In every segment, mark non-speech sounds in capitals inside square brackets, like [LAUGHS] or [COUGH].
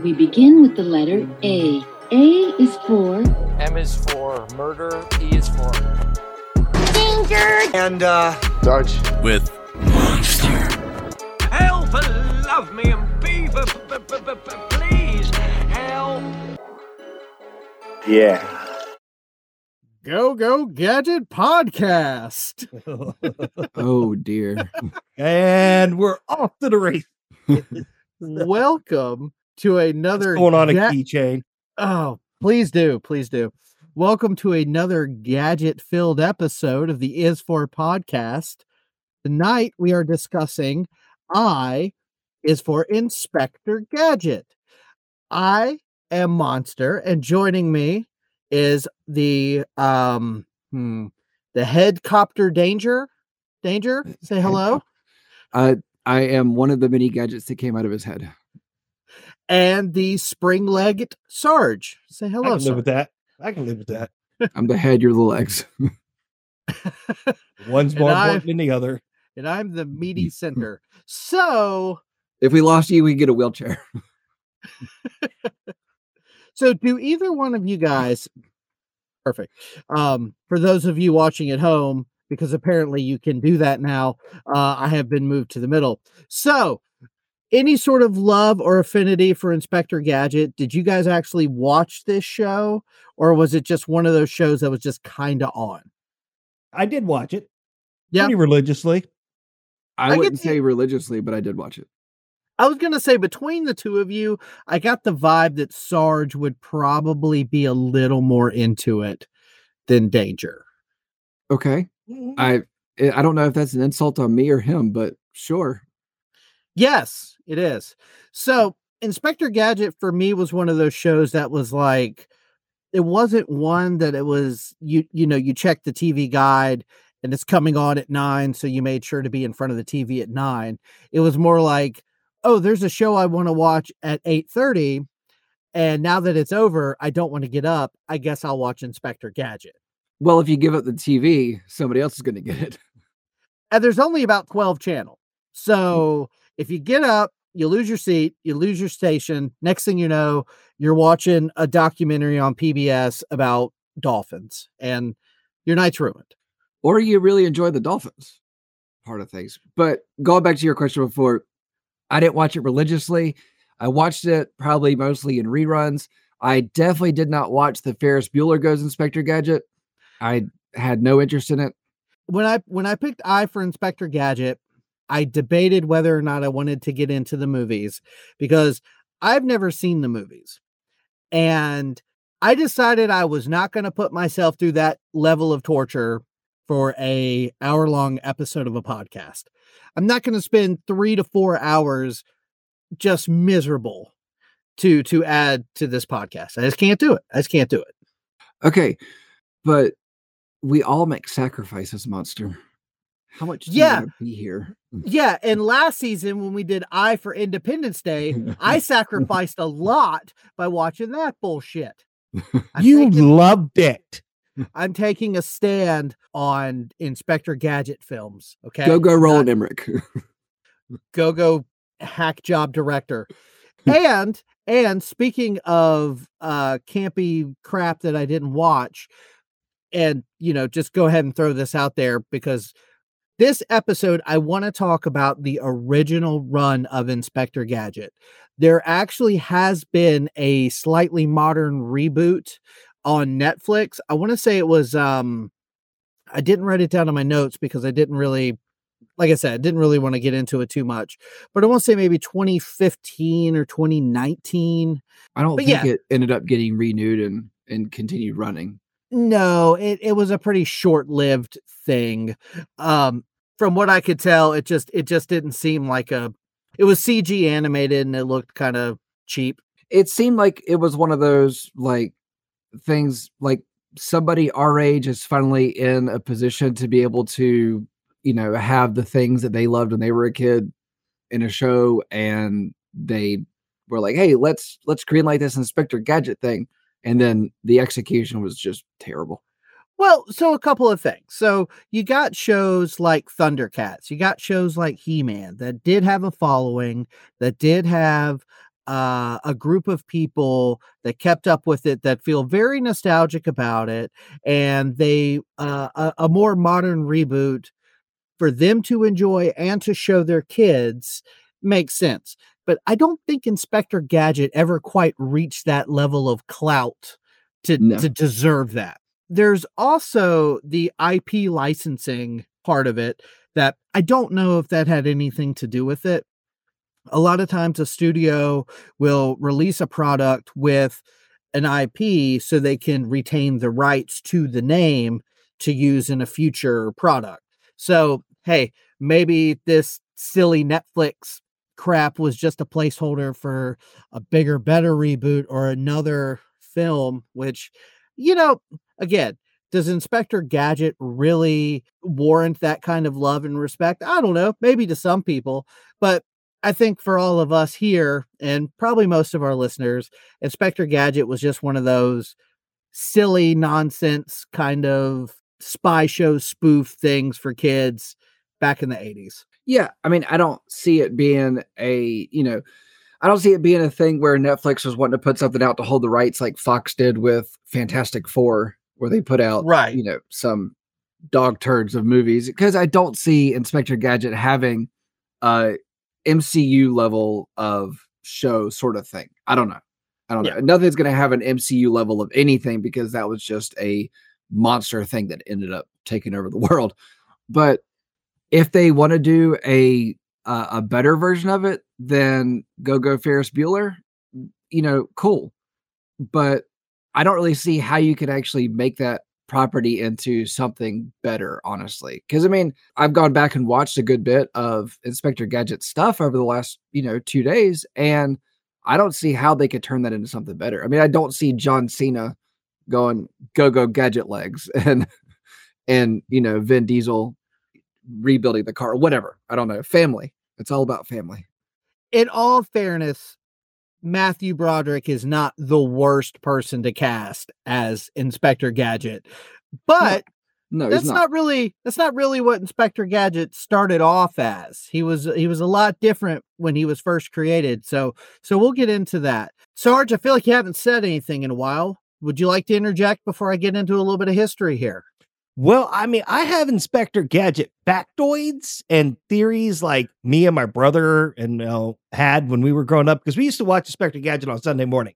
We begin with the letter A. A is for M is for murder. E is for Danger. And, uh, Dodge. with Monster. Help! Love me and be, b- b- b- b- b- please help! Yeah. Go Go Gadget Podcast. [LAUGHS] Oh dear. and we're off to the race. [LAUGHS] Welcome to another What's going on a keychain? Oh, please do, please do. Welcome to another gadget-filled episode of the Is For podcast. Tonight we are discussing I is for Inspector Gadget. I am Monster, and joining me is the um hmm, the head copter danger. Danger, say hello. Uh, I am one of the many gadgets that came out of his head. And the spring-legged Sarge. Say hello. I hello, can live with that. I can live with that. I'm the head, you're the legs. [LAUGHS] One's And more I- important than the other. and I'm the meaty [LAUGHS] center. So, if we lost you, we get a wheelchair. [LAUGHS] so do either one of you guys? Perfect. Um, for those of you watching at home, because apparently you can do that now. Uh, I have been moved to the middle. So, any sort of love or affinity for Inspector Gadget? Did you guys actually watch this show, or was it just one of those shows that was just kind of on? I did watch it. Yeah. Pretty religiously. I, get wouldn't the- say religiously, but I did watch it. I was gonna say between the two of you, I got the vibe that Sarge would probably be a little more into it than Danger. Okay. Mm-hmm. I eh, I don't know if that's an insult on me or him, but sure. Yes, it is. So Inspector Gadget for me was one of those shows that was like it wasn't one that it was you you know you check the TV guide and it's coming on at 9 so you made sure to be in front of the TV at 9. It was more like oh there's a show I want to watch at 8:30 and now that it's over I don't want to get up. I guess I'll watch Inspector Gadget. Well, if you give up the TV, somebody else is going to get it. and there's only about 12 channels. Hmm. So if you get up, you lose your seat, you lose your station. Next thing you know, you're watching a documentary on PBS about dolphins and your night's ruined. Or you really enjoy the Dolphins part of things. But going back to your question before, I didn't watch it religiously. I watched it probably mostly in reruns. I definitely did not watch the Ferris Bueller Goes Inspector Gadget. I had no interest in it. When I when I picked I for Inspector Gadget, I debated whether or not I wanted to get into the movies because I've never seen the movies. And I decided I was not going to put myself through that level of torture for a hour long episode of a podcast. I'm not going to spend 3 to 4 hours just miserable to to add to this podcast. I just can't do it. I just can't do it. Okay. But we all make sacrifices, Monster. How much do Yeah. you want to be here? Yeah, and last season when we did I for Independence Day, I [LAUGHS] sacrificed a lot by watching that bullshit. I'm you taking- loved it. I'm taking a stand on Inspector Gadget films. Okay, Go go Roland Emmerich. [LAUGHS] go go hack job director. [LAUGHS] and and speaking of uh campy crap that I didn't watch, and you know, just go ahead and throw this out there because this episode I want to talk about the original run of Inspector Gadget. There actually has been a slightly modern reboot on Netflix. I want to say it was um I didn't write it down in my notes because I didn't really like I said, I didn't really want to get into it too much. But I want to say maybe 2015 or 2019. I don't But think yeah. it ended up getting renewed and and continued running. No, it, it was a pretty short-lived thing. Um from what I could tell, it just it just didn't seem like a it was CG animated and it looked kind of cheap. It seemed like it was one of those like things like somebody our age is finally in a position to be able to, you know, have the things that they loved when they were a kid in a show and they were like, "Hey, let's let's greenlight this Inspector Gadget thing." And then the execution was just terrible. Well, so a couple of things. So you got shows like Thundercats, you got shows like He Man that did have a following, that did have uh, a group of people that kept up with it that feel very nostalgic about it, and they uh, a, a more modern reboot for them to enjoy and to show their kids makes sense. But I don't think Inspector Gadget ever quite reached that level of clout to No. to deserve that. There's also the IP licensing part of it that I don't know if that had anything to do with it. A lot of times a studio will release a product with an IP so they can retain the rights to the name to use in a future product. So, hey, maybe this silly Netflix crap was just a placeholder for a bigger, better reboot or another film, which, you know, again, does Inspector Gadget really warrant that kind of love and respect? I don't know, maybe to some people, but I think for all of us here and probably most of our listeners, Inspector Gadget was just one of those silly nonsense kind of spy show spoof things for kids back in the 80s. Yeah, I mean, I don't see it being a, you know, I don't see it being a thing where Netflix was wanting to put something out to hold the rights like Fox did with Fantastic Four, where they put out, Right. you know, some dog turds of movies. Because I don't see Inspector Gadget having a MCU level of show sort of thing. I don't know. I don't know. Nothing's going to have an MCU level of anything because that was just a monster thing that ended up taking over the [LAUGHS] world. But if they want to do a uh, a better version of it than Go Go Ferris Bueller, you know, cool. But I don't really see how you could actually make that property into something better, honestly. Because I mean, I've gone back and watched a good bit of Inspector Gadget stuff over the last, you know, two days, and I don't see how they could turn that into something better. I mean, I don't see John Cena going go go gadget legs [LAUGHS] and and you know Vin Diesel rebuilding the car, whatever. I don't know. Family. It's all about family. In all fairness, Matthew Broderick is not the worst person to cast as Inspector Gadget. But No, he's that's not. not. really that's not really what Inspector Gadget started off as. He was he was a lot different when he was first created. So so we'll get into that. Sarge, I feel like you haven't said anything in a while. Would you like to interject before I get into a little bit of history here? Well, I mean, I have Inspector Gadget factoids and theories like me and my brother and you know, had when we were growing up because we used to watch Inspector Gadget on Sunday morning.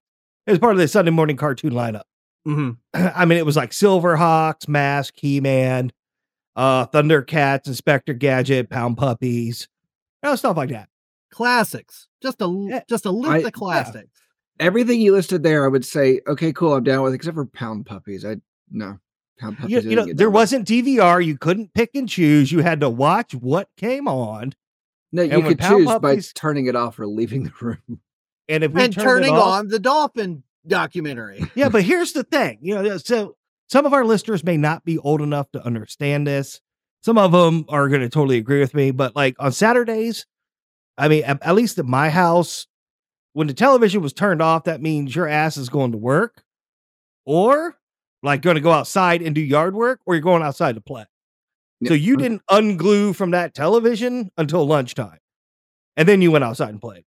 It was part of the Sunday morning cartoon lineup. Mm-hmm. [CLEARS THROAT] I mean, it was like Silverhawks, Mask, He Man, uh, Thundercats, Inspector Gadget, Pound Puppies, you know, stuff like that. Classics. Just a Yeah, just a list I- of classics. Everything you listed there, I would say, okay, cool, I'm down with, except for Pound Puppies. I no Pound Puppies. You, I you didn't know, there down wasn't DVR. You couldn't pick and choose. You had to watch what came on. No, you could Pound choose Puppies- by turning it off or leaving [LAUGHS] the room. And if we And turning off- on the dolphin documentary. yeah, but here's the thing. You know, so some of our listeners may not be old enough to understand this. Some of them are going to totally agree with me. But like on Saturdays, I mean, at, at least at my house, when the television was turned off, that means your ass is going to work or like going to go outside and do yard work or you're going outside to play. So you mm. didn't unglue from that television until lunchtime. And then you went outside and played.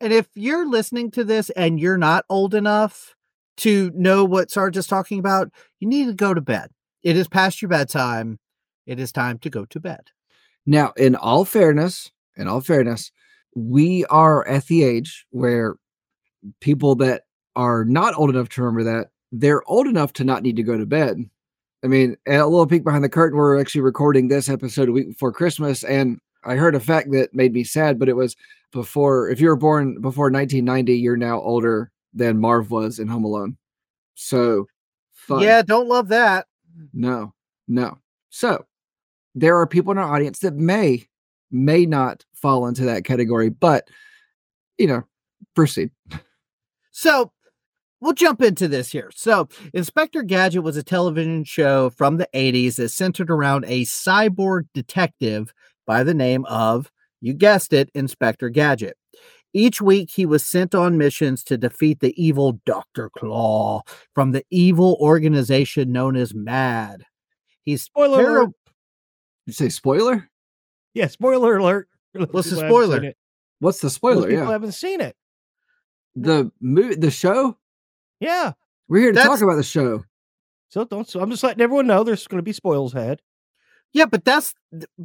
And if you're listening to this and you're not old enough to know what Sarge is talking about, you need to go to bed. It is past your bedtime. It is time to go to bed. Now, in all fairness, in all fairness, we are at the age where people that are not old enough to remember that they're old enough to not need to go to bed. I mean, a little peek behind the curtain. We're actually recording this episode a week before Christmas, and I heard a fact that made me sad. But it was before. If you were born before 1990, you're now older than Marv was in Home Alone. So, fun. Yeah, don't love that. No, no. So there are people in our audience that may, may not fall into that category, but you know, proceed. So we'll jump into this here. So, Inspector Gadget was a television show from the 80s that centered around a cyborg detective by the name of, you guessed it, Inspector Gadget. Each week, he was sent on missions to defeat the evil Dr. Claw from the evil organization known as MAD. He's Spoiler para- alert. You say spoiler? Yeah, spoiler alert. What's the people who haven't spoiler? What's the Most spoiler? people Yeah. haven't seen it. The movie, the show. Yeah. We're here to That's- talk about the show. So don't. So I'm just letting everyone know there's going to be spoils ahead. Yeah, but that's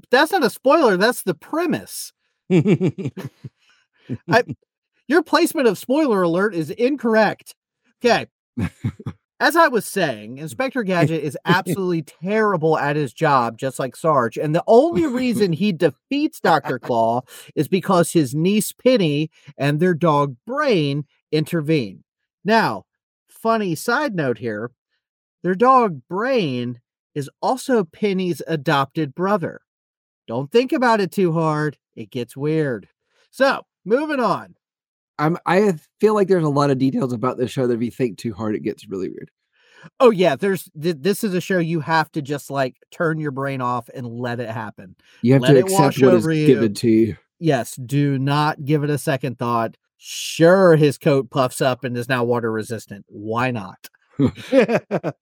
that's not a spoiler. That's the premise. [LAUGHS] Your placement of spoiler alert is incorrect. Okay. As I was saying, Inspector Gadget is absolutely terrible at his job, just like Sarge. And the only reason he defeats Dr. Claw is because his niece Penny and their dog Brain intervene. Now, funny side note here their dog Brain is also Penny's adopted brother. Don't think about it too hard, it gets weird. So, moving on. I'm. I feel like there's a lot of details about this show that if you think too hard, it gets really weird. Oh yeah, there's th- this is a show you have to just like turn your brain off and let it happen. You have Let to accept what is you. given to you. Yes, do not give it a second thought. Sure, his coat puffs up and is now water resistant. Why not? [LAUGHS]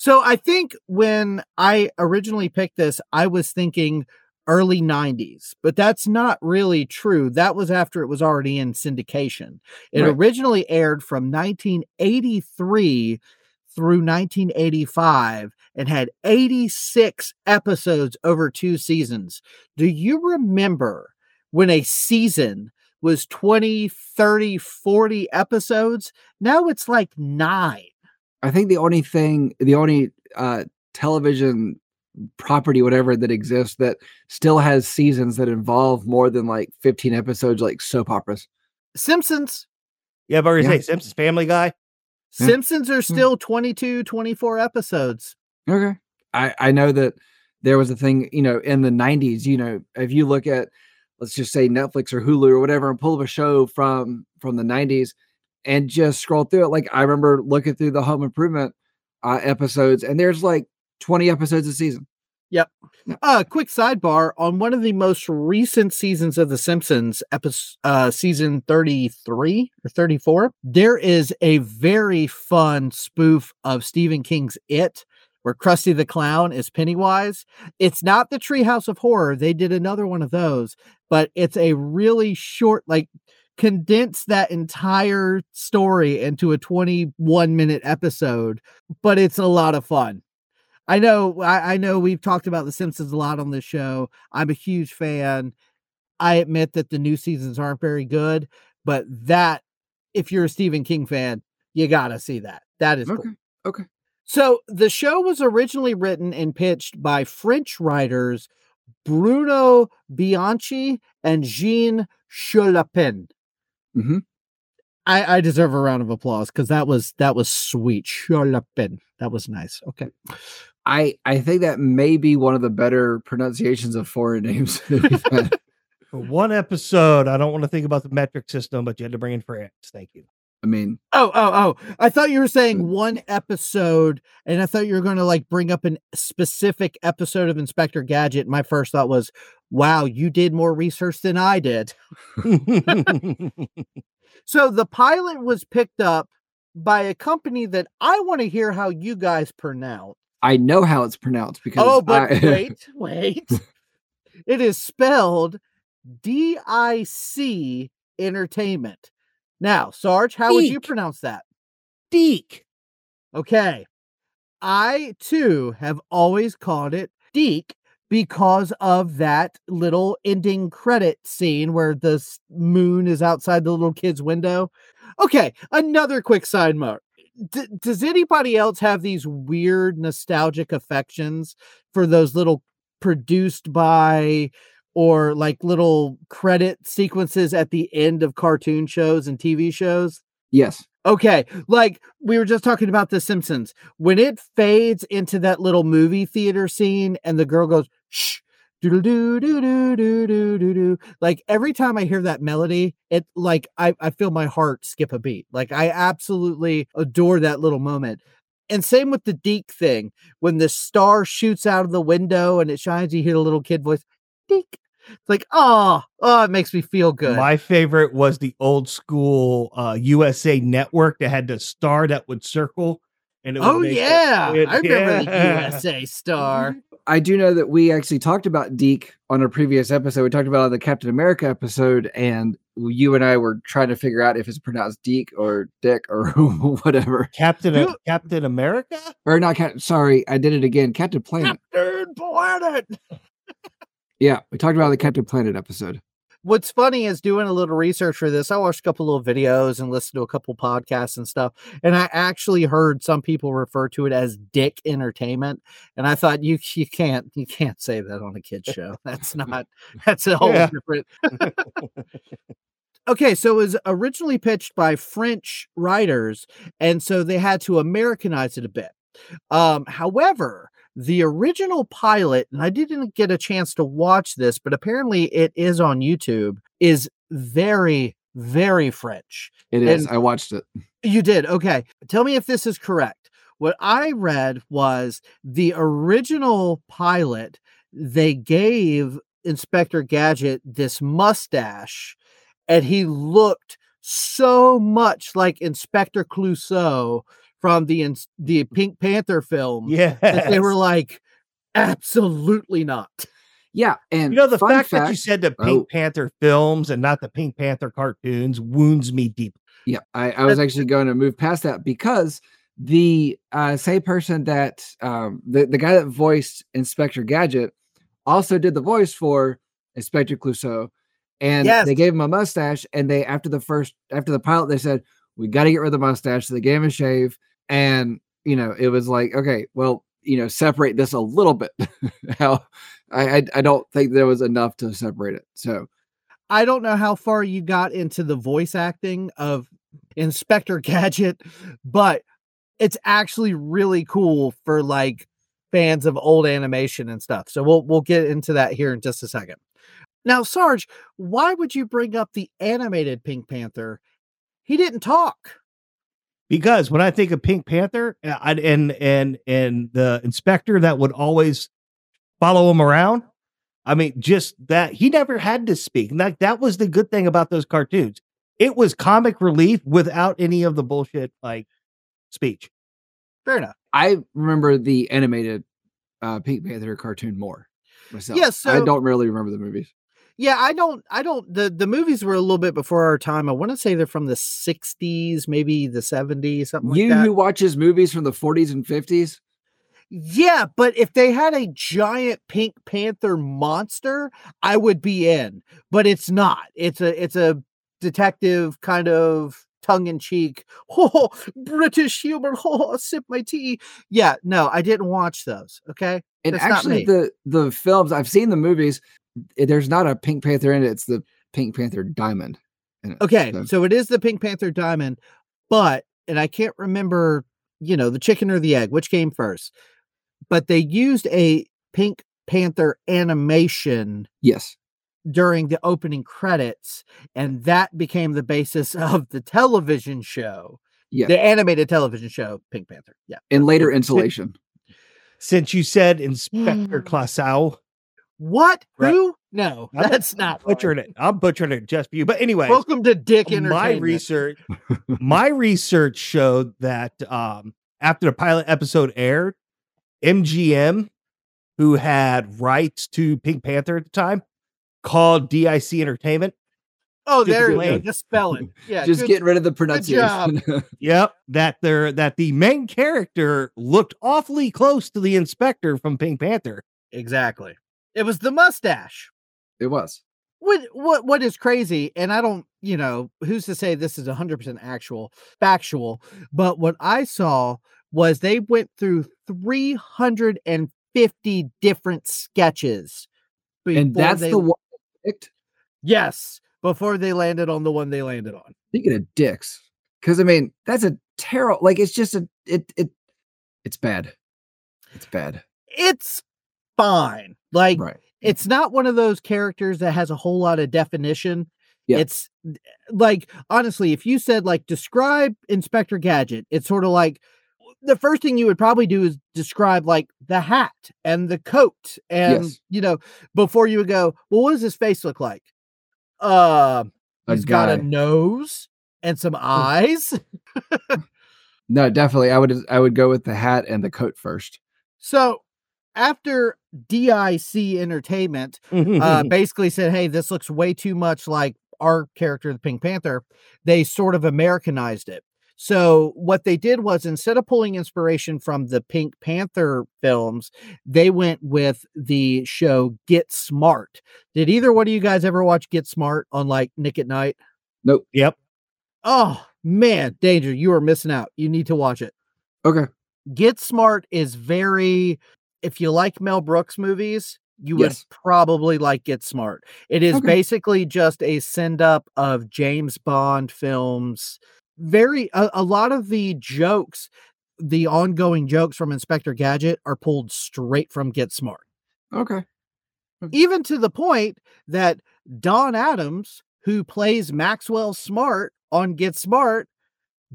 So I think when I originally picked this, I was thinking early 90s, but that's not really true. That was after it was already in syndication. It Right. originally aired from 1983 through 1985 and had 86 episodes over two seasons. Do you remember when a season was 20, 30, 40 episodes? Now it's like nine. I think the only thing, the only uh, television property, whatever that exists that still has seasons that involve more than like 15 episodes, like soap operas. Simpsons. yeah, but I was Yeah. gonna say Simpsons Family Guy. Yeah. Simpsons are still 22, 24 episodes. Okay. I, I know that there was a thing, you know, in the 90s, you know, if you look at, let's just say Netflix or Hulu or whatever, and pull up a show from from the 90s and just scroll through it. Like I remember looking through the Home Improvement uh, episodes, and there's like 20 episodes a season. Yep. Uh, quick sidebar on one of the most recent seasons of The Simpsons, episode uh, season 33 or 34, there is a very fun spoof of Stephen King's It, where Krusty the Clown is Pennywise. It's not the Treehouse of Horror. They did another one of those, but it's a really short, like, condense that entire story into a 21 minute episode, but it's a lot of fun. I know I, I know we've talked about The Simpsons a lot on this show. I'm a huge fan. I admit that the new seasons aren't very good, but that if you're a Stephen King fan, you gotta see that. That is cool. Okay. Okay. So the show was originally written and pitched by French writers Bruno Bianchi and Jean Chalopin. Mhm. I, I deserve a round of applause because that was that was sweet. Chalopin. That was nice. Okay. I I think that may be one of the better pronunciations of foreign [LAUGHS] names. that we've had. For one episode, I don't want to think about the metric system, but you had to bring in France. Thank you. I mean, Oh, oh, oh. I thought you were saying one episode, and I thought you were going to like bring up a specific episode of Inspector Gadget. My first thought was, wow, you did more research than I did. [LAUGHS] So the pilot was picked up by a company that I want to hear how you guys pronounce. I know how it's pronounced because Oh, but I, wait, [LAUGHS] wait. it is spelled D I C Entertainment. Now, Sarge, how would you pronounce that? Deek. Okay. I too have always called it Deek because of that little ending credit scene where the moon is outside the little kid's window. Okay, another quick side note. D- does anybody else have these weird nostalgic affections for those little produced by or like little credit sequences at the end of cartoon shows and TV shows? yes, Okay, like we were just talking about The Simpsons. When it fades into that little movie theater scene and the girl goes, shh, doo doo doo doo doo doo doo doo. Like every time I hear that melody, it like I, I feel my heart skip a beat. Like I absolutely adore that little moment. And same with the Deke thing. When the star shoots out of the window and it shines, you hear the little kid voice, Deke. It's like, oh, oh, it makes me feel good. My favorite was the old school uh, USA network that had the star that would circle and it would Oh make it- yeah, it- I remember the yeah. USA Star. I do know that we USA Star. I do know that we actually talked about Deke on a previous episode. We talked about it on the Captain America episode, and you and I were trying to figure out if it's pronounced Deke or Dick or [LAUGHS] whatever. Captain Who- Captain America. Or not Captain. Sorry, I did it again. Captain Planet. Captain Planet. Yeah, we talked about the Captain Planet episode. What's funny is doing a little research for this. I watched a couple little videos and listened to a couple podcasts and stuff. And I actually heard some people refer to it as Dick Entertainment. And I thought you you can't you can't say that on a kids show. [LAUGHS] That's not that's a whole Yeah. different. [LAUGHS] okay, so it was originally pitched by French writers, and so they had to Americanize it a bit. Um, however, the original pilot, and I didn't get a chance to watch this, but apparently it is on YouTube, is very, very French. It is. And- I watched it. You did. Okay. Tell me if this is correct. What I read was the original pilot, they gave Inspector Gadget this mustache, and he looked so much like Inspector Clouseau from the the Pink Panther film Yeah. they were like, absolutely not. Yeah, and You know, the fun fact, that you said the Pink Oh. Panther films and not the Pink Panther cartoons wounds me deeply. Yeah, I, I was actually going to move past that because the uh, same person that um, the the guy that voiced Inspector Gadget also did the voice for Inspector Clouseau, and Yes. they gave him a mustache. And they after the first after the pilot, they said we got to get rid of the mustache. So they gave him a shave, and you know it was like okay, well you know separate this a little bit. [LAUGHS] How I, I I don't think there was enough to separate it. So I don't know how far you got into the voice acting of Inspector [LAUGHS] Gadget, but it's actually really cool for like fans of old animation and stuff. So we'll we'll get into that here in just a second. Now, Sarge, why would you bring up the animated Pink Panther? He didn't talk. Because when I think of Pink Panther uh, I- and and and the inspector that would always follow him around, I mean, just that he never had to speak. And that that was the good thing about those cartoons. It was comic relief without any of the bullshit like speech. Fair enough. I remember the animated uh, Pink Panther cartoon more myself. Yeah, I don't really remember the movies. Yeah, I don't I don't the the movies were a little bit before our time. I want to say they're from the 60s, maybe the 70s, something like you that. who watches movies from the 40s and 50s, Yeah, but if they had a giant Pink Panther monster, I would be in. But it's not. It's a it's a detective kind of tongue in cheek. Oh, [LAUGHS] British humor. Oh, sip my tea. Yeah, no, I didn't watch those. Okay. and That's actually the the films I've seen the movies, Eh, there's not a Pink Panther in it. It's the Pink Panther Diamond. in it, Okay. so- So it is the Pink Panther diamond, but and I can't remember, you know, the chicken or the egg, which came first. But they used a Pink Panther animation yes, during the opening credits, and that became the basis [LAUGHS] of the television show, yeah, the animated television show, Pink Panther. Yeah. and later insulation. Since you said Inspector hmm. Clouseau, What? Right. Who? No, I'm that's not right. butchering it. I'm butchering it just for you. But anyway, Welcome to Dick my research [LAUGHS] my research showed that um after the pilot episode aired mgm who had rights to pink panther at the time called dic entertainment oh, there you go. Just spell it. Yeah. Just good- getting rid of the job. pronunciation. [LAUGHS] yep that there that the main character looked awfully close to the inspector from pink panther Exactly. It was the mustache. it was. what what what is crazy and i don't you know who's to say this is 100% actual factual but what i saw was they went through 350 different sketches And that's they- the one yes before they landed on the one they landed on Speaking of dicks, because I mean that's a terrible. Like it's just a it it it's bad. It's bad. it's fine like Right. it's not one of those characters that has a whole lot of definition. Yeah. It's like honestly, if you said like describe Inspector Gadget, it's sort of like the first thing you would probably do is describe like the hat and the coat and Yes. you know before you would go, well, what does his face look like? Uh, A he's got a nose and some [LAUGHS] eyes. [LAUGHS] No, definitely. I would I would go with the hat and the coat first. So after DIC Entertainment uh, basically said, "Hey, this looks way too much like our character, the Pink Panther," they sort of Americanized it. So what they did was instead of pulling inspiration from the Pink Panther films, they went with the show Get Smart. Did either one of you guys ever watch Get Smart on like Nick at Night? Nope. Yep. Oh man, danger! You are missing out. You need to watch it. Okay. Get Smart is very. If you like Mel Brooks movies, you would probably like Get Smart. It is Okay. basically just a send up of James Bond films. Very a, a lot of the jokes, the ongoing jokes from Inspector Gadget are pulled straight from Get Smart. Okay. Hmm. Even to the point that Don Adams, who plays Maxwell Smart on Get Smart,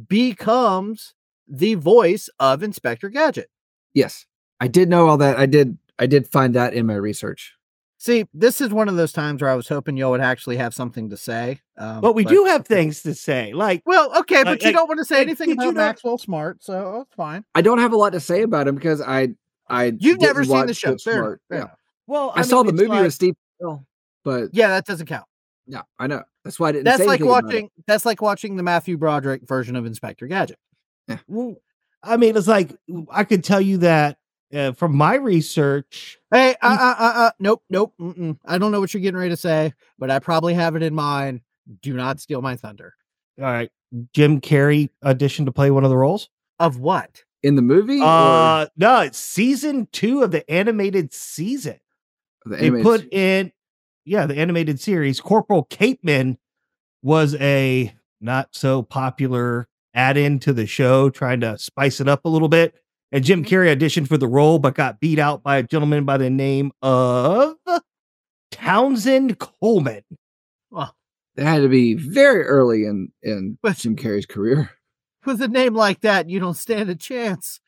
becomes the voice of Inspector Gadget. Yes. I did know all that. I did I did find that in my research. See, this is one of those times where I was hoping y'all would actually have something to say. Um, but we do have things to say. Like, Well, okay, but Like- you like- don't want to say like, anything about Maxwell Smart, so it's fine. I don't have a lot to say about him because I I You've never didn't seen the show. Get Fair Smart. fair Yeah. enough. well, I, saw mean, the movie like- with Steve Carell, but Yeah, that doesn't count. yeah, I know. That's why I didn't That's say like anything about it. watching. That's like watching the Matthew Broderick version of Inspector Gadget. Well, I mean, it's like I could tell you that uh, from my research. Hey, uh, uh, uh, uh, nope, nope. Mm-mm. I don't know what you're getting ready to say, but I probably have it in mind. Do not steal my thunder. All right, Jim Carrey auditioned to play one of the roles. Of what? in the movie. or Uh, no, it's season two of the animated season. the They put se- in, yeah, the animated series. Corporal Capeman was a not so popular add in to the show, trying to spice it up a little bit. And Jim Carrey auditioned for the role, but got beat out by a gentleman by the name of Townsend Coleman. Well, It had to be very early in in But- Jim Carrey's career. with a name like that, you don't stand a chance.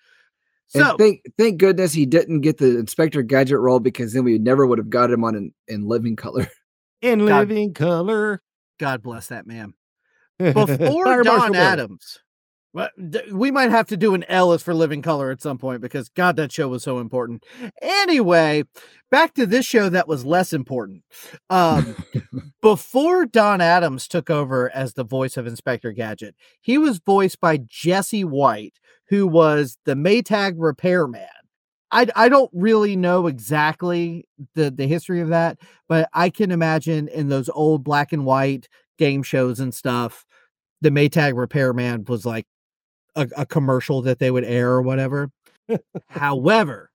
And So, thank thank goodness he didn't get the Inspector Gadget role because then we never would have got him on in, in Living Color. In God- living color. God bless that man. [LAUGHS] Before Don. Adams, well, we might have to do an L Ellis for Living Color at some point because God, that show was so important. Anyway, back to this show that was less important. Um, [LAUGHS] before Don Adams took over as the voice of Inspector Gadget, he was voiced by Jesse White, who was the Maytag repairman. I, I don't really know exactly the, the history of that, but I can imagine in those old black and white game shows and stuff, the Maytag repairman was like a, a commercial that they would air or whatever. However,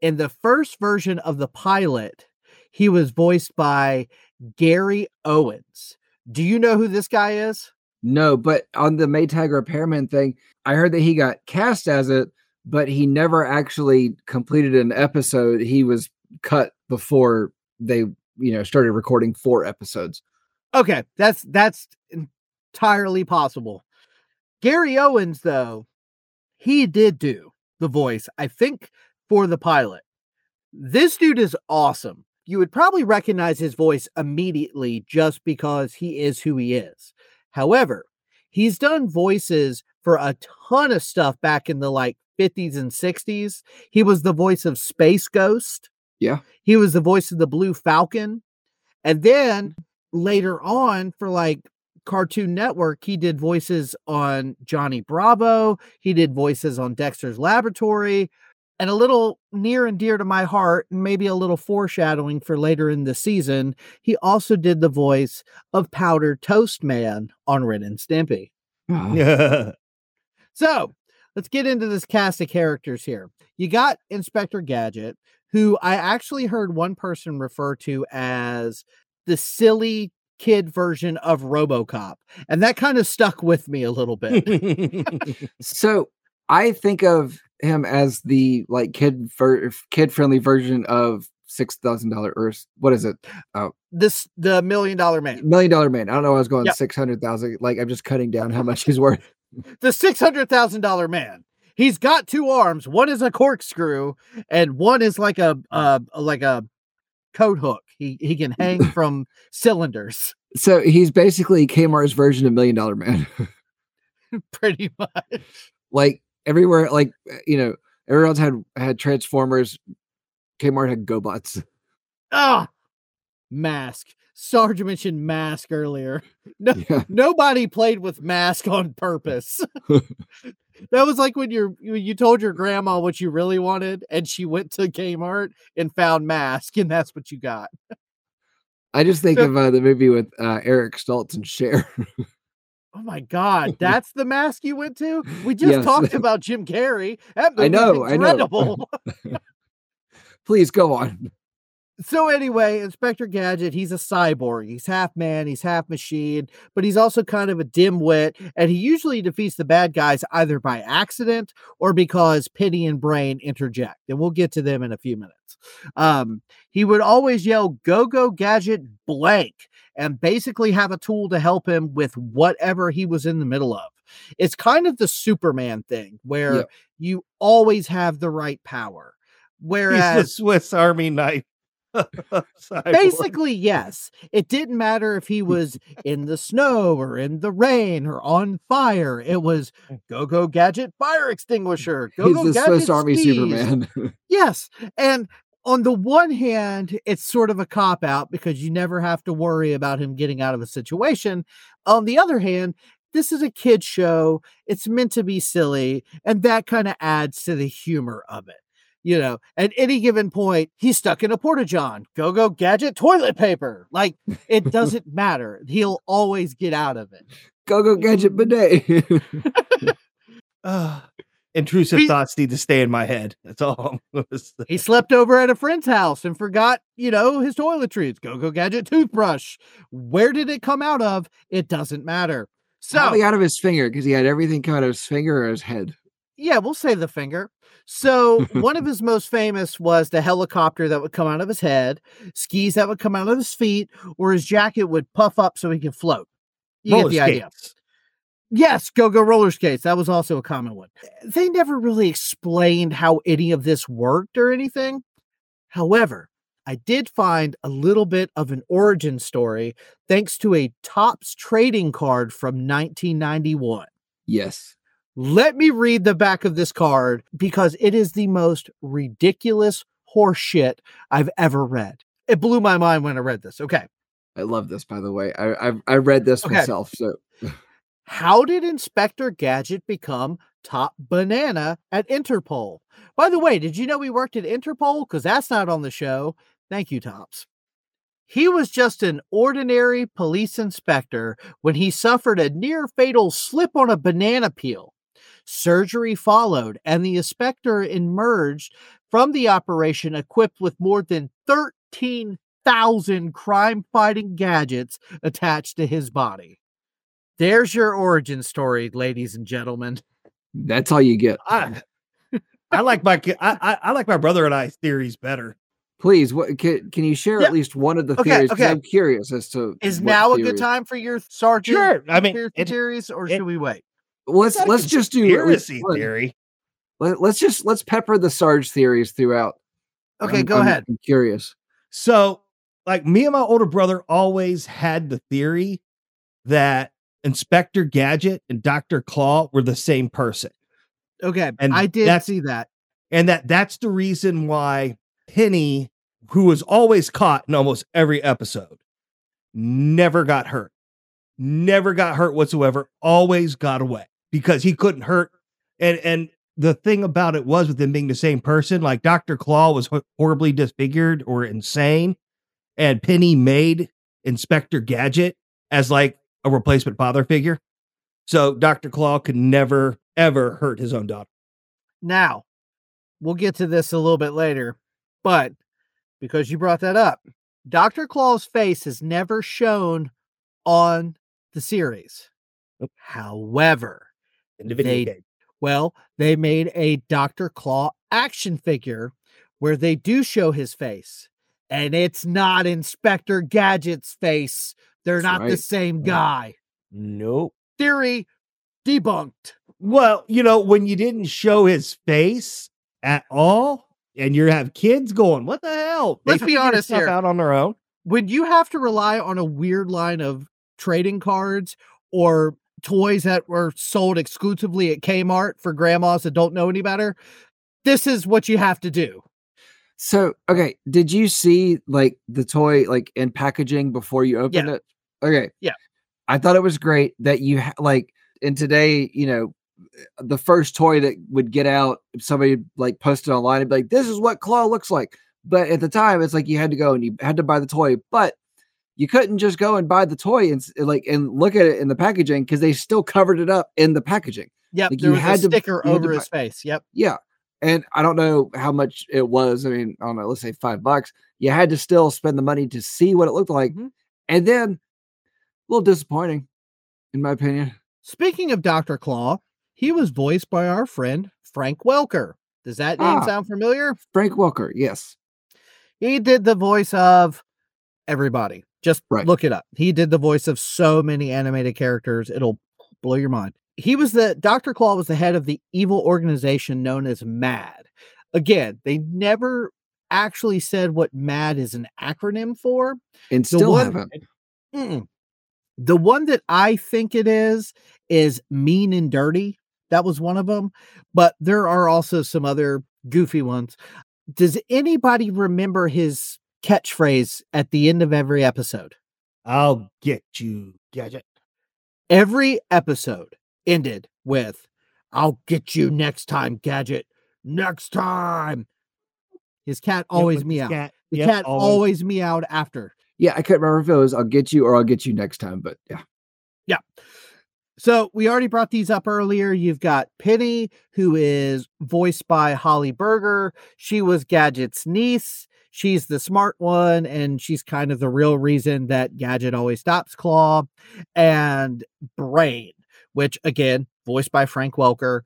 in the first version of the pilot, he was voiced by Gary Owens. Do you know who this guy is? No, but on the Maytag repairman thing, I heard that he got cast as it, but he never actually completed an episode. He was cut before they, you know, started recording four episodes. Okay, that's that's entirely possible. Gary Owens, though, he did do the voice, I think, for the pilot. This dude is awesome. You would probably recognize his voice immediately just because he is who he is. However, he's done voices for a ton of stuff back in the like 50s and 60s. He was the voice of Space Ghost. Yeah. He was the voice of the Blue Falcon. And then later on for like Cartoon Network, he did voices on Johnny Bravo, he did voices on Dexter's Laboratory, and a little near and dear to my heart, and maybe a little foreshadowing for later in the season, he also did the voice of Powder Toast Man on Ren and Stimpy. Oh, [LAUGHS] So let's get into this cast of characters here. You got Inspector Gadget, who I actually heard one person refer to as the silly kid version of Robocop. And that kind of stuck with me a little bit. [LAUGHS] So I think of him as the like kid ver- kid friendly version of six thousand dollar or what is it Oh, this the million dollar man. million dollar man. I don't know. I was going Yep. six hundred thousand. Like I'm just cutting down how much he's worth. The six hundred thousand dollar man. He's got two arms. One is a corkscrew, and one is like a uh like a coat hook. He he can hang [LAUGHS] from cylinders. So he's basically Kmart's version of Million Dollar Man. [LAUGHS] Pretty much. Like everywhere, like uh, you know, everyone else had had Transformers. Kmart had GoBots. Ah, mask. Sergeant mentioned mask earlier. [LAUGHS] No, Yeah. nobody played with mask on purpose. That was like when you're you told your grandma what you really wanted, and she went to Kmart and found mask, and that's what you got. I just think of uh, the movie with uh, Eric Stoltz and Cher. Oh my god, [LAUGHS] that's the mask you went to? We just Yes. talked [LAUGHS] about Jim Carrey. That I know, I know. [LAUGHS] Please go on. So anyway, Inspector Gadget, he's a cyborg. He's half man, he's half machine, but he's also kind of a dimwit, and he usually defeats the bad guys either by accident or because Penny and Brain interject. And we'll get to them in a few minutes. Um, he would always yell, Go Go Gadget blank, and basically have a tool to help him with whatever he was in the middle of. It's kind of the Superman thing where Yeah. you always have the right power. He's Whereas the Swiss Army knife. [LAUGHS] Basically, yes. It didn't matter if he [LAUGHS] was in the snow or in the rain or on fire. It was mm. go go gadget fire mm, extinguisher. Go go gadget Swiss Army. Superman. [LAUGHS] Yes. And on the one hand, it's sort of a cop out because you never have to worry about him getting out of a situation. On the other hand, this is a kid show. It's meant to be silly, and that kind of adds to the humor of it. You know, at any given point, he's stuck in a porta john. Go go gadget toilet paper. Like it [LAUGHS] doesn't matter. He'll always get out of it. go go gadget bidet. [LAUGHS] [LAUGHS] Ah, intrusive He's- thoughts need to stay in my head. That's all. I'm say. He slept over at a friend's house and forgot, you know, his toiletries. Go go gadget toothbrush. Where did it come out of? It doesn't matter. So Probably out of his finger because he had everything come out of his finger or his head. yeah, we'll say the finger. So [LAUGHS] one of his most famous was the helicopter that would come out of his head, skis that would come out of his feet, or his jacket would puff up so he could float. You Roller get the idea. Yes, go go roller skates. That was also a common one. They never really explained how any of this worked or anything. However, I did find a little bit of an origin story thanks to a Topps trading card from 1991. Yes. Let me read the back of this card because it is the most ridiculous horseshit I've ever read. It blew my mind when I read this. Okay. I love this, by the way. I I've, I read this Okay. myself. So How did Inspector Gadget become top banana at Interpol? By the way, did you know he worked at Interpol? Because that's not on the show. Thank you, Topps. He was just an ordinary police inspector when he suffered a near fatal slip on a banana peel. Surgery followed, and the inspector emerged from the operation equipped with more than 13,000 crime fighting gadgets attached to his body. There's your origin story, ladies and gentlemen. that's all you get. I, I like my I, I I like my brother and I theories better. Please, what can, can you share Yeah. at least one of the Okay, theories? 'Cause okay. I'm curious as to Is what now a good time for your sergeant? Sure. I mean, conspiracy it- theories, or it- should we wait? Let's It's not a let's just do at conspiracy one. theory. Let, us just let's pepper the Sarge theories throughout. Okay, I'm- go I'm- ahead. I'm curious. So, like me and my older brother always had the theory that Inspector Gadget and Dr. Claw were the same person. Okay, and I did that's- see that. And that that's the reason why Penny, who was always caught in almost every episode, never got hurt. Never got hurt whatsoever, always got away because he couldn't hurt. And and the thing about it was with them being the same person, like Dr. Claw was horribly disfigured or insane, and Penny made Inspector Gadget as like a replacement father figure. So Dr. Claw could never, ever hurt his own daughter. Now, we'll get to this a little bit later, but because you brought that up, Dr. Claw's face is never shown on the series. However, In the video They- game. Well, they made a Dr. Claw action figure where they do show his face, and it's not Inspector Gadget's face. They're That's not the same Right. guy. Nope. Theory debunked. Well, you know, when you didn't show his face at all, and you have kids going, "What the hell?" Let's be honest here. Out on their own. When you have to rely on a weird line of trading cards or toys that were sold exclusively at Kmart for grandmas that don't know any better. This is what you have to do. So, okay, did you see like the toy like in packaging before you opened Yeah. it? Okay. Yeah. I thought it was great that you ha- like in today, you know, the first toy that would get out, if somebody like posted online and be like, this is what Claw looks like. But at the time, it's like you had to go and you had to buy the toy, but you couldn't just go and buy the toy and like and look at it in the packaging because they still covered it up in the packaging. Yep, Like, there you was had a to- sticker you had to over his face. Yep. Yeah. And I don't know how much it was. I mean, I don't know, let's say five bucks. You had to still spend the money to see what it looked like. Mhm. And then a little disappointing, in my opinion. Speaking of Dr. Claw, he was voiced by our friend Frank Welker. Does that name Ah. sound familiar? Frank Welker, yes. He did the voice of everybody. Just Right. look it up. He did the voice of so many animated characters, it'll blow your mind. He was the Dr. Claw was the head of the evil organization known as MAD. Again, they never actually said what MAD is an acronym for. And The still one- haven't. Mm-mm. The one that I think it is is mean and dirty. That was one of them, but there are also some other goofy ones. Does anybody remember his catchphrase at the end of every episode? I'll get you, gadget. Every episode ended with "I'll get you next time, gadget. Next time." His cat always with his meow. cat. The Yep, cat always meowed after. Yeah, I couldn't remember if it was I'll get you or I'll get you next time, but yeah. yeah. So we already brought these up earlier. You've got Penny, who is voiced by Holly Berger. She was Gadget's niece. She's the smart one, and she's kind of the real reason that Gadget always stops Claw. And Brain, which again, voiced by Frank Welker.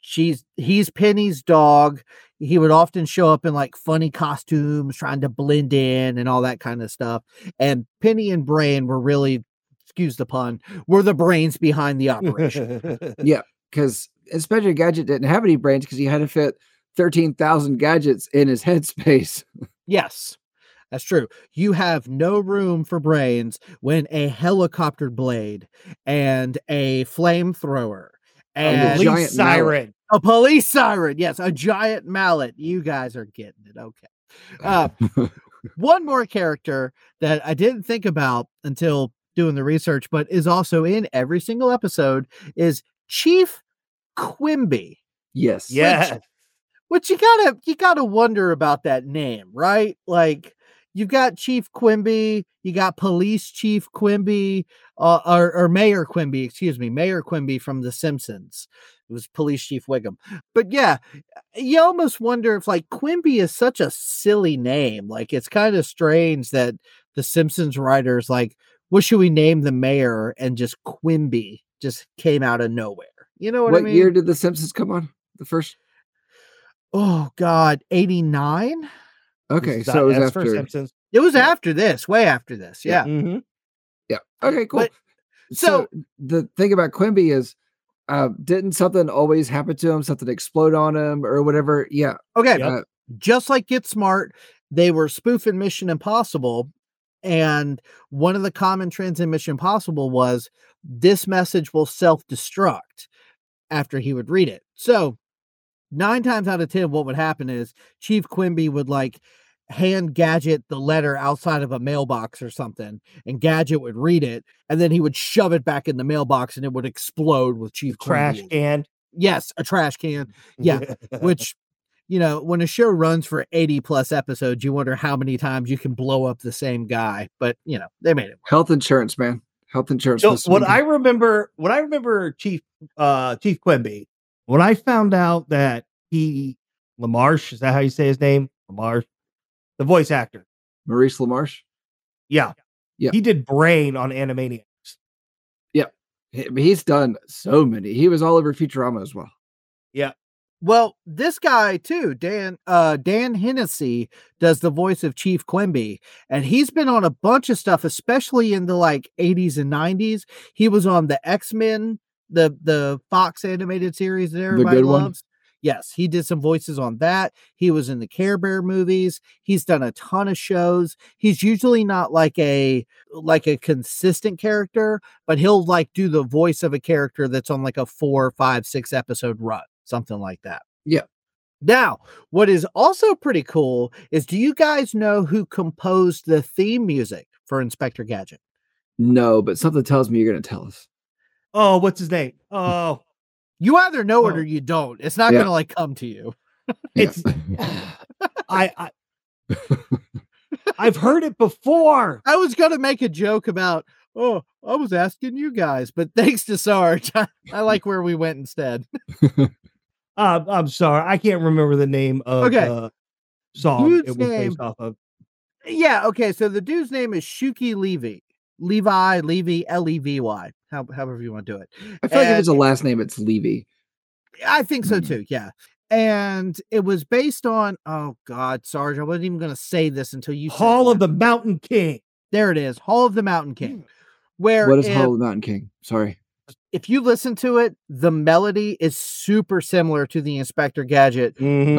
She's he's Penny's dog. He would often show up in like funny costumes, trying to blend in and all that kind of stuff. And Penny and Brain were really, excuse the pun, were the brains behind the operation. [LAUGHS] Yeah, because Inspector Gadget didn't have any brains because he had to fit 13,000 gadgets in his [LAUGHS] headspace. Yes, that's true. You have no room for brains when a helicopter blade and a flamethrower and giant Police mallet. siren. a police siren. Yes, a giant mallet. You guys are getting it. Okay. Uh, [LAUGHS] one more character that I didn't think about until doing the research, but is also in every single episode is Chief Quimby. yes. Yeah. Which you gotta you gotta wonder about that name, right? Like you've got Chief Quimby, you got Police Chief Quimby, uh, or, or Mayor Quimby, excuse me, Mayor Quimby from The Simpsons. It was Police Chief Wiggum. But yeah, you almost wonder if like Quimby is such a silly name. Like it's kind of strange that the Simpsons writers like, what should we name the mayor? And just Quimby just came out of nowhere. You know what, What I mean? year did The Simpsons come on? The first? Oh God, 89? Okay, so it was after. Simpsons. It was Yeah. after this, way after this. Yeah. Mhm. Yeah. Okay, cool. But- so, the thing about Quimby is, uh, didn't something always happen to him? Something explode on him or whatever? Yeah. Okay. Yep. uh, Just like Get Smart, they were spoofing Mission Impossible. And one of the common trends in Mission Impossible was this message will self destruct after he would read it. So, nine times out of 10, what would happen is Chief Quimby would like hand Gadget the letter outside of a mailbox or something, and Gadget would read it, and then he would shove it back in the mailbox and it would explode with Chief Trash Quimby. can. Yes, a trash can. Yeah, [LAUGHS] which you know when a show runs for 80 plus episodes you wonder how many times you can blow up the same guy but you know they made it work. Health insurance, man. Health insurance. So what I remember, what I remember, Chief uh Chief Quimby, when I found out that he Lamarche, is that how you say his name? Lamarche, the voice actor. Maurice LaMarche. Yeah, Yeah. He did Brain on Animaniacs. Yeah. He's done so many. He was all over Futurama as well. Yeah. Well this guy too dan uh dan hennessey does the voice of chief quimby and he's been on a bunch of stuff especially in the like 80s and 90s he was on the x-men the the fox animated series that everybody good one? loves Yes, he did some voices on that. He was in the Care Bear movies. He's done a ton of shows. He's usually not like a like a consistent character, but he'll like do the voice of a character that's on like a four, five, six episode run, something like that. Yeah. Now, what is also pretty cool is do you guys know who composed the theme music for Inspector Gadget? No, but something tells me you're going to tell us. Oh, what's his name? Oh, You either know it Oh. or you don't. It's not Yeah. going to like come to you. it's [LAUGHS] I, I I've heard it before. I was going to make a joke about, oh, I was asking you guys, but thanks to Sarge, I, [LAUGHS] I like where we went instead. [LAUGHS] Uh, I'm sorry, I can't remember the name of Okay. the song Dude's it was name- based off of. Yeah. Okay. So the dude's name is Shuki Levy. Levi, Levy, L E V Y, how, however you want to do it. I feel like if it's a last name, it's Levy. I think so Mm. too. Yeah. And it was based on, oh God, Sarge, I wasn't even going to say this until you said Hall of that. the Mountain King. There it is, Hall of the Mountain King. Where What is if, Hall of the Mountain King? Sorry if you listen to it, the melody is super similar to the Inspector Gadget. Mm-hmm.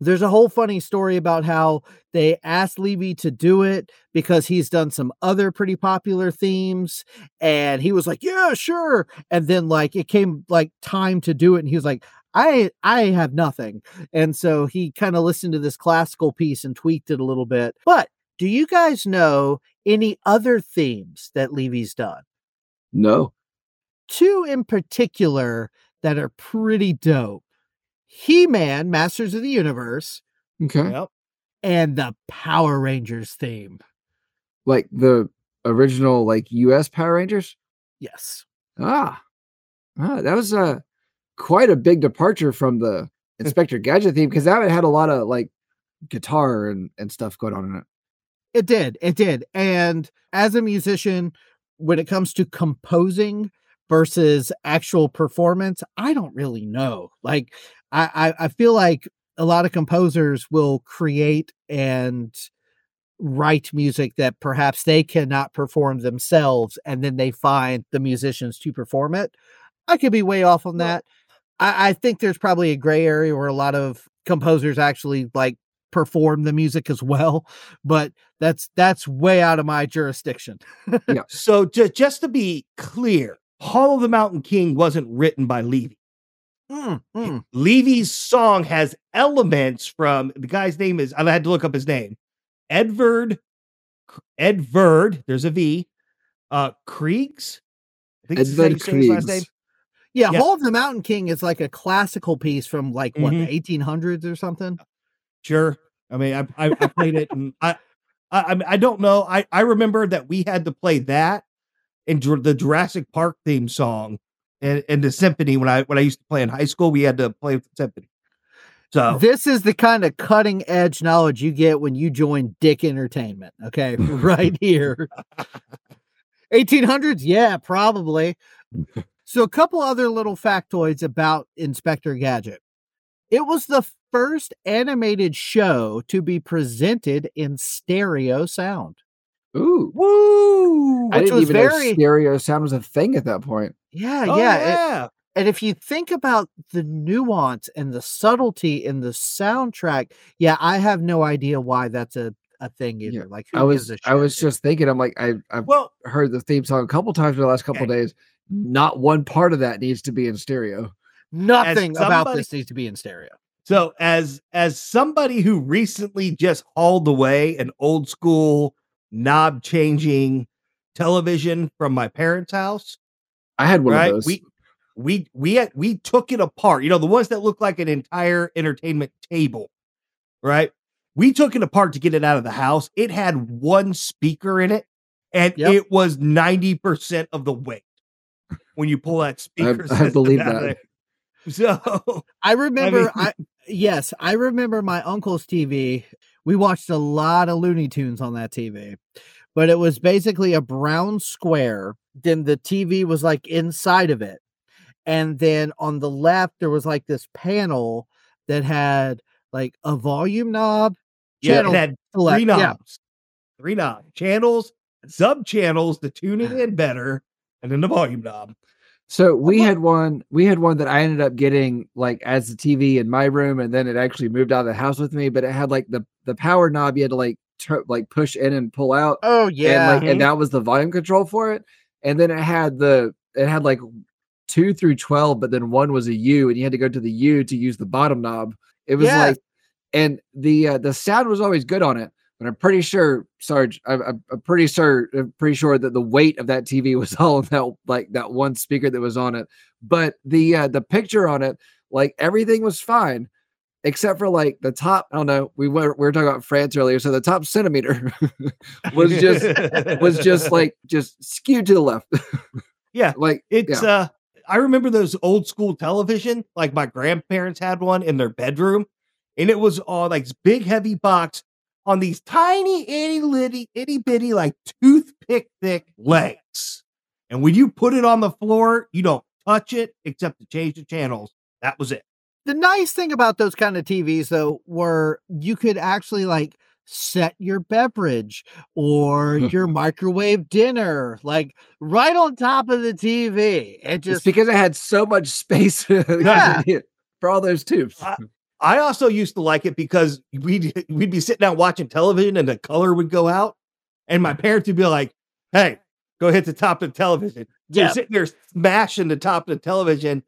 There's a whole funny story about how they asked Levy to do it because he's done some other pretty popular themes, and he was like, "Yeah, sure." And then like it came like time to do it, and he was like, I I have nothing. And so he kind of listened to this classical piece and tweaked it a little bit. But do you guys know any other themes that Levy's done? No. two in particular that are pretty dope He Man, Masters of the Universe, Okay. Yep. and the Power Rangers theme. Like the original, like U.S. Power Rangers. Yes. Ah, ah that was uh, quite a big departure from the [LAUGHS] Inspector Gadget theme because that had a lot of like guitar and, and stuff going on in it. It did. It did. And as a musician, when it comes to composing versus actual performance, I don't really know. Like, I, I, I feel like a lot of composers will create and write music that perhaps they cannot perform themselves, and then they find the musicians to perform it. I could be way off on that. I, I think there's probably a gray area where a lot of composers actually like perform the music as well, but that's that's way out of my jurisdiction. [LAUGHS] So ju- just to be clear, Hall of the Mountain King wasn't written by Levy. Mm, mm. Levy's song has elements from the guy's name is I had to look up his name. Edvard Edvard, there's a V. Uh Kriegs. I think this is how you Edvard say his last name. Kriegs. Yeah, Yeah. Hall of the Mountain King is like a classical piece from like what Mhm. the 1800s or something. Sure. I mean, I I, I played it, and I I I, don't know. I I remember that we had to play that and the Jurassic Park theme song and, and the symphony when I when I used to play in high school. We had to play with the symphony. So This is the kind of cutting edge knowledge you get when you join Dick Entertainment. Okay, [LAUGHS] right here. 1800s, yeah, probably. [LAUGHS] So, a couple other little factoids about Inspector Gadget. It was the first animated show to be presented in stereo sound. Ooh, woo! I Which didn't was even know very- stereo sound was a thing at that point. Yeah, Oh, yeah. it- yeah. and if you think about the nuance and the subtlety in the soundtrack, yeah, I have no idea why that's a, a thing either. Yeah, Like, I was I was just thinking. I'm like I I've Well, heard the theme song a couple times in the last couple days. Not one part of that needs to be in stereo. Nothing about this needs to be in stereo. So as as somebody who recently just hauled away an old school knob changing television from my parents' house, I had one right? of those. We we we had, we took it apart. You know, the ones that look like an entire entertainment table, right? We took it apart to get it out of the house. It had one speaker in it, and Yep. it was 90% of the weight when you pull that speaker. I system believe out of that. [LAUGHS] So I remember, I, mean- yes, I remember my uncle's TV. We watched a lot of Looney Tunes on that TV, but it was basically a brown square. Then the TV was like inside of it. And then on the left, there was like this panel that had like a volume knob, yeah, channel it had select- three yeah. knobs, three knobs, channels, sub channels to tune it [SIGHS] in better, and then the volume knob. So we had one. We had one that I ended up getting like as the TV in my room, and then it actually moved out of the house with me. But it had like the the power knob you had to like tur- like push in and pull out, Oh and yeah. like and that was the volume control for it. And then it had the it had like two through twelve, but then one was a U, and you had to go to the U to use the bottom knob. It was Yes. like, and the uh, the sound was always good on it. But I'm pretty sure, Sarge, I'm, I'm, I'm pretty sure, I'm pretty sure that the weight of that TV [LAUGHS] was all of that like that one speaker that was on it. But the uh, the picture on it, like everything was fine, except for like the top. I don't know. We were we were talking about France earlier, so the top centimeter [LAUGHS] was just was just [LAUGHS] like just skewed to the left. Yeah, like It's uh I remember those old school television, like my grandparents had one in their bedroom, and it was all like this big heavy box on these tiny itty litty itty bitty like toothpick thick legs. And when you put it on the floor, you don't touch it except to change the channels. That was it. the nice thing about those kind of TVs though were you could actually like set your beverage or hmm. your microwave dinner like right on top of the TV. It just just because it had so much space [LAUGHS] Yeah. for all those tubes. I- I also used to like it because we'd [LAUGHS] we'd be sitting down watching television and the color would go out, and my parents would be like, "Hey, go hit the top of the television." Yeah. sitting there smashing the top of the television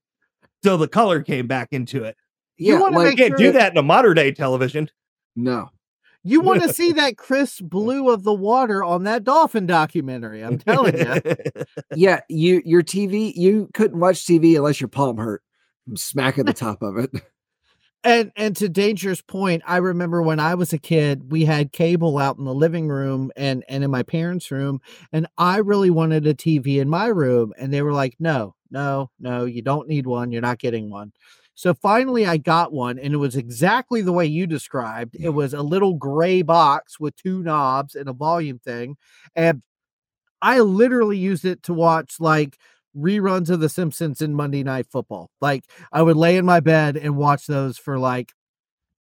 till the color came back into it. You wanna like make can't do that in a modern day television. no. you [LAUGHS] want to see that crisp blue of the water on that dolphin documentary. I'm telling you. [LAUGHS] yeah, you your TV, you couldn't watch TV unless your palm hurt from smacking the top of it. And and to Danger's point, I remember when I was a kid, we had cable out in the living room and and in my parents' room, and I really wanted a TV in my room, and they were like, "No, no, no, you don't need one. You're not getting one." So finally, I got one, and it was exactly the way you described. It was a little gray box with two knobs and a volume thing, and I literally used it to watch like reruns of The Simpsons and Monday Night Football. Like I would lay in my bed and watch those for like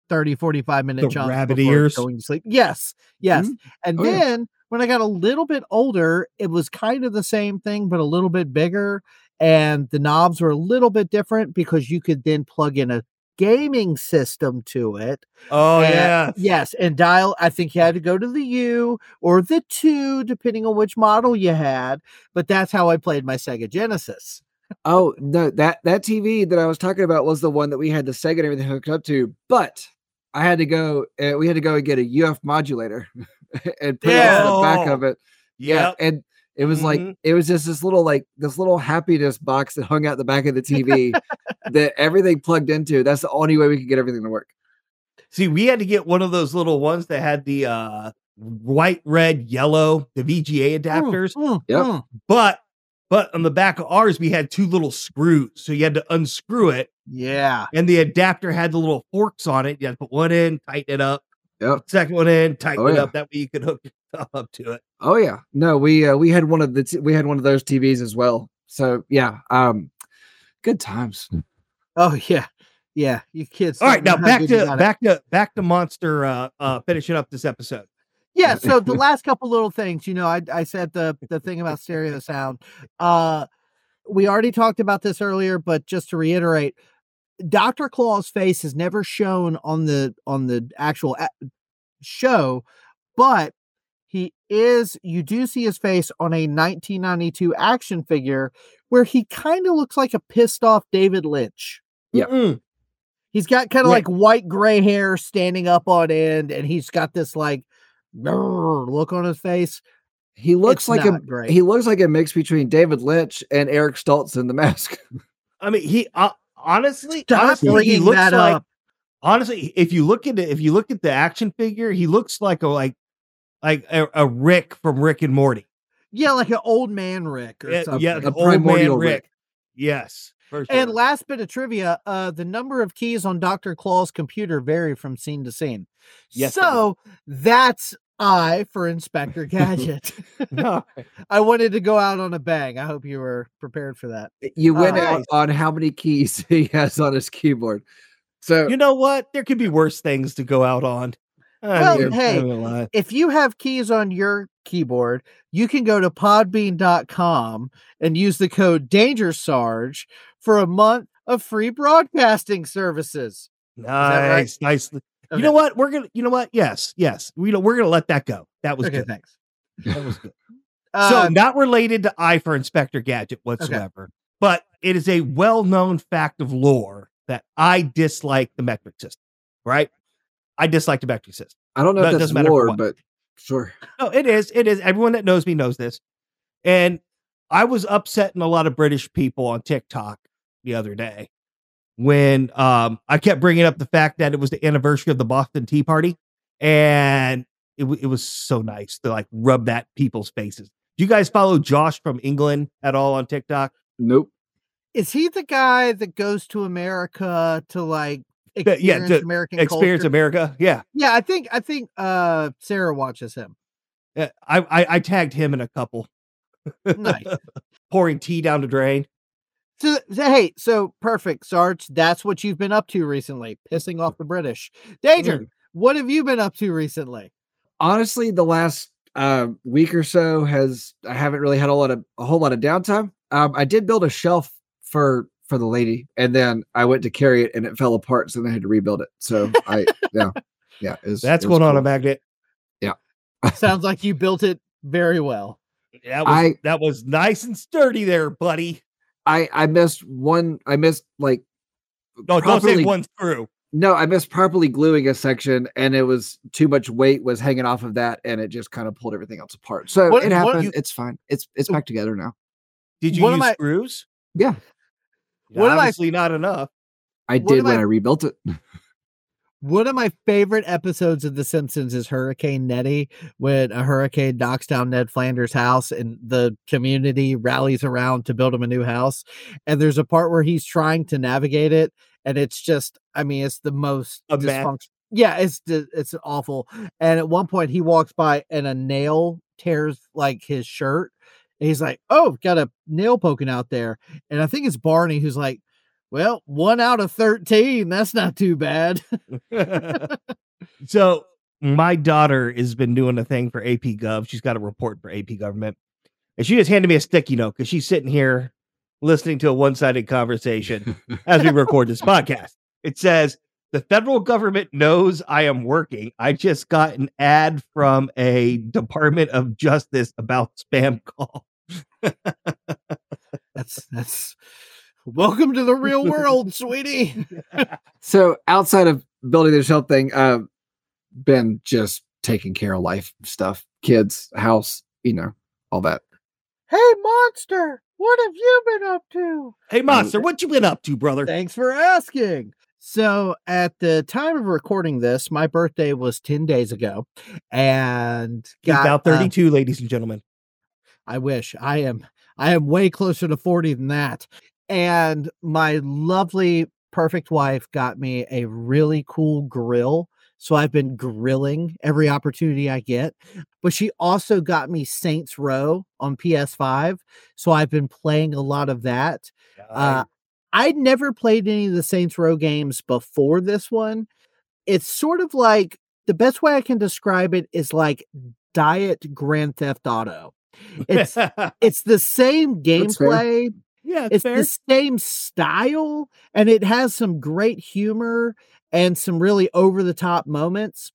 30, 45 minute The chunks rabbit ears? going to sleep. Yes, yes. Mhm. And Oh, yeah. then when I got a little bit older, it was kind of the same thing, but a little bit bigger. And the knobs were a little bit different because you could then plug in a gaming system to it. Oh And- yeah, Yes, and dial. I think you had to go to the U or the two, depending on which model you had. But that's how I played my Sega Genesis. Oh no, that that TV that I was talking about was the one that we had the Sega and everything hooked up to, but I had to go. Uh, we had to go and get a UF modulator [LAUGHS] and put it on the back of it. Yeah, yeah. and it was like Mhm. it was just this little like this little happiness box that hung out the back of the TV [LAUGHS] that everything plugged into. That's the only way we could get everything to work. See, we had to get one of those little ones that had the uh white, red, yellow, the VGA adapters. Mm, Yep. mm. But but on the back of ours, we had two little screws, so you had to unscrew it, Yeah. and the adapter had the little forks on it. You had to put one in, tighten it up. Yep. Second one in, tighten Oh, it yeah. up. That way you could hook yourself up to it. Oh yeah, no, we uh, we had one of the t- we had one of those TVs as well. So yeah, um, good times. Oh yeah. Yeah. You kids. All right, now don't know how back to got it. back to back to Monster. Uh, uh, finishing up this episode. yeah so the [LAUGHS] last couple little things you know i i said the the thing about stereo sound uh we already talked about this earlier but just to reiterate dr claw's face is never shown on the on the actual show but he is you do see his face on a 1992 action figure where he kind of looks like a pissed off david lynch Yeah. Mm-mm. He's got kind of Yeah. like white gray hair standing up on end, and he's got this like look on his face. He looks It's like a great. he looks like a mix between David Lynch and Eric Stoltz in The Mask. [LAUGHS] I mean, he uh, honestly, Stop honestly, he looks like up. honestly, if you look at it, if you look at the action figure, he looks like a like like a, a Rick from Rick and Morty. Yeah, like an old man Rick or Yeah, something. yeah, A old man Rick. Rick. Yes, for And last bit of trivia: uh, the number of keys on Doctor Claw's computer vary from scene to scene. Yes, so that's I for Inspector Gadget. [LAUGHS] [LAUGHS] No, I wanted to go out on a bang. I hope you were prepared for that. You went Oh, out on how many keys [LAUGHS] he has on his keyboard. So you know what? There could be worse things to go out on. Well, mean, hey, I'm gonna lie. if you have keys on your keyboard, you can go to podbean.com and use the code Danger Sarge for a month of free broadcasting services. right? nice, nice. You know what? We're gonna. You know what? Yes, yes. We know we're gonna let that go. That was Okay, good. thanks. That was good. [LAUGHS] Uh, so not related to I for Inspector Gadget whatsoever, but it is a well-known fact of lore that I dislike the metric system. Right? I dislike the metric system. I don't know That if that's doesn't matter lore, but sure. No, it is. It is. Everyone that knows me knows this. And I was upsetting a lot of British people on TikTok the other day when um I kept bringing up the fact that it was the anniversary of the Boston Tea Party, and it w- it was so nice to like rub that people's faces. Do you guys follow Josh from England at all on TikTok? Nope. is he the guy that goes to America to like Yeah, yeah, experience to American Experience culture? America. Yeah, Yeah, I think I think uh Sarah watches him. Uh, I, I I tagged him in a couple Nice. [LAUGHS] pouring tea down the drain. So, so, hey, so perfect, Sarge. That's what you've been up to recently, pissing off the British. Danger, Mm. what have you been up to recently? Honestly, the last uh, week or so has I haven't really had a lot of a whole lot of downtime. Um, I did build a shelf for for the lady, and then I went to carry it and it fell apart, so then I had to rebuild it. So I yeah [LAUGHS] yeah it was- That's it was going on a magnet. Yeah, Sounds like you built it very well. That was I- that was nice and sturdy there, buddy. I I missed one. I missed like No, don't say one screw. No, I missed properly gluing a section, and it was too much weight was hanging off of that, and it just kind of pulled everything else apart. So What- it happened. you- it's fine. It's it's back together now. Did you One use my- screws? Yeah, One of my- Obviously not enough. I did when my- I rebuilt it. [LAUGHS] One of my favorite episodes of The Simpsons is Hurricane Neddy, when a hurricane knocks down Ned Flanders' house and the community rallies around to build him a new house. And there's a part where he's trying to navigate it, and it's just, I mean, it's the most A mess. dysfunction- Yeah, it's it's awful. And at one point, he walks by and a nail tears like his shirt. And he's like, "Oh, got a nail poking out there." And I think it's Barney who's like, "Well, one out of thirteen. That's not too bad." [LAUGHS] so my daughter has been doing a thing for AP Gov. She's got a report for AP government. And she just handed me a sticky note because she's sitting here listening to a one-sided conversation [LAUGHS] as we record this podcast. It says, the federal government knows I am working. I just got an ad from a Department of Justice about spam [LAUGHS] call. That's that's welcome to the [LAUGHS] real world, sweetie. So outside of building the shelf thing, uh, been just taking care of life stuff, kids, house, you know, all that. hey, monster, what have you been up to? Hey, monster, what you been up to, brother? Thanks for asking. So, at the time of recording this, my birthday was 10 days ago. And got, about uh, 32, ladies and gentlemen. I wish I am I am way closer to 40 than that. And my lovely perfect wife got me a really cool grill. So I've been grilling every opportunity I get. But she also got me Saints Row on PS5. So I've been playing a lot of that. Uh, I'd never played any of the Saints Row games before this one. It's sort of like the best way I can describe it is like diet Grand Theft Auto. It's [LAUGHS] it's the same gameplay, yeah, it's fair. the same style, and it has some great humor and some really over the top moments.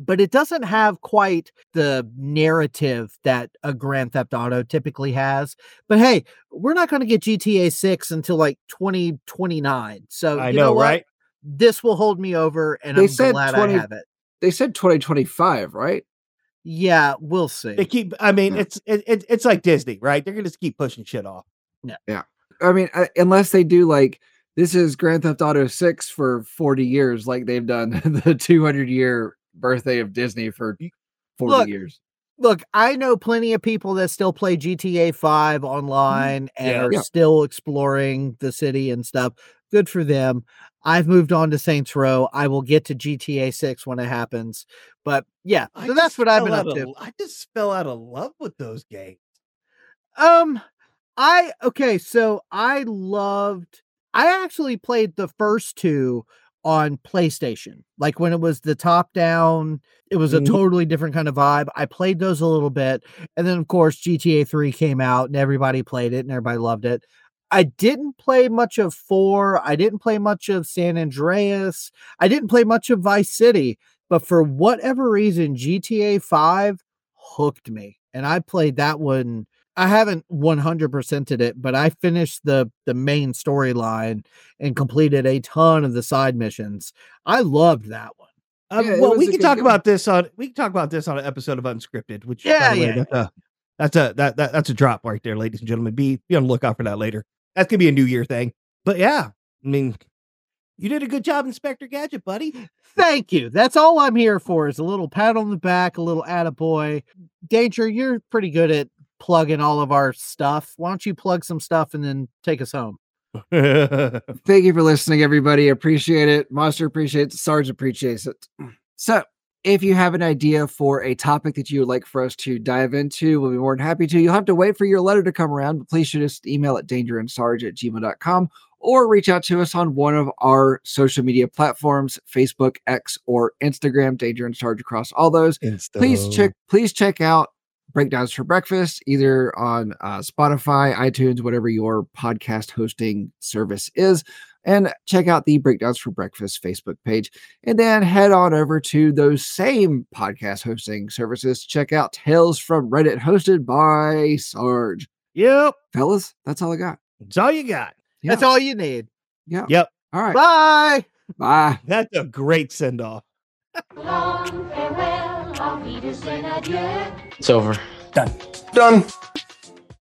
But it doesn't have quite the narrative that a Grand Theft Auto typically has. But hey, we're not going to get GTA 6 until like 2029. So I you know, what? right? This will hold me over, and They I'm said glad 20 I have it. They said 2025, right? Yeah, we'll see. They keep. I mean, Yeah. it's it, it, it's like Disney, right? They're gonna just keep pushing shit off. I mean, I, unless they do like this is Grand Theft Auto 6 for 40 years, like they've done [LAUGHS] the 200 year birthday of Disney for 40 Look, years. look, I know plenty of people that still play GTA 5 online and Yeah. are Yeah. still exploring the city and stuff. Good for them. I've moved on to Saints Row. I will get to GTA 6 when it happens. But yeah, I so that's what I've been up out to. I just fell out of love with those games. Um, I okay, so I loved. I actually played the first two on PlayStation. Like when it was the top down, it was a Mhm. totally different kind of vibe. I played those a little bit. And then, of course, GTA 3 came out and everybody played it and everybody loved it. I didn't play much of 4. I didn't play much of San Andreas. I didn't play much of Vice City. But for whatever reason, GTA 5 hooked me. And I played that one. I haven't 100%ed it, but I finished the the main storyline and completed a ton of the side missions. I loved that one. Um, Yeah, well, we can talk game. about this on we can talk about this on an episode of Unscripted, which Yeah, way, yeah, that's a that's a that, that that's a drop right there, ladies and gentlemen. Be be on the lookout for that later. That's gonna be a New Year thing. But yeah, I mean, you did a good job, Inspector Gadget, buddy. Thank you. That's all I'm here for is a little pat on the back, a little attaboy. Danger, you're pretty good at plugging all of our stuff. Why don't you plug some stuff and then take us home? [LAUGHS] Thank you for listening, everybody. Appreciate it. Monster appreciates it. Sarge appreciates it. So, if you have an idea for a topic that you would like for us to dive into, we'll be more than happy to. You'll have to wait for your letter to come around, but please shoot us an email at dangerandsarge at gmail.com or reach out to us on one of our social media platforms Facebook, X, or Instagram, Danger and Sarge across all those please check please check out breakdowns for breakfast either on uh, spotify itunes whatever your podcast hosting service is and check out the breakdowns for breakfast facebook page and then head on over to those same podcast hosting services check out tales from reddit hosted by sarge Yep, fellas that's all i got that's all you got. That's all you need. yeah Yep, all right Bye. bye that's a great send off. Long farewell, auf Wiedersehen, adieu. It's over. Done. Done.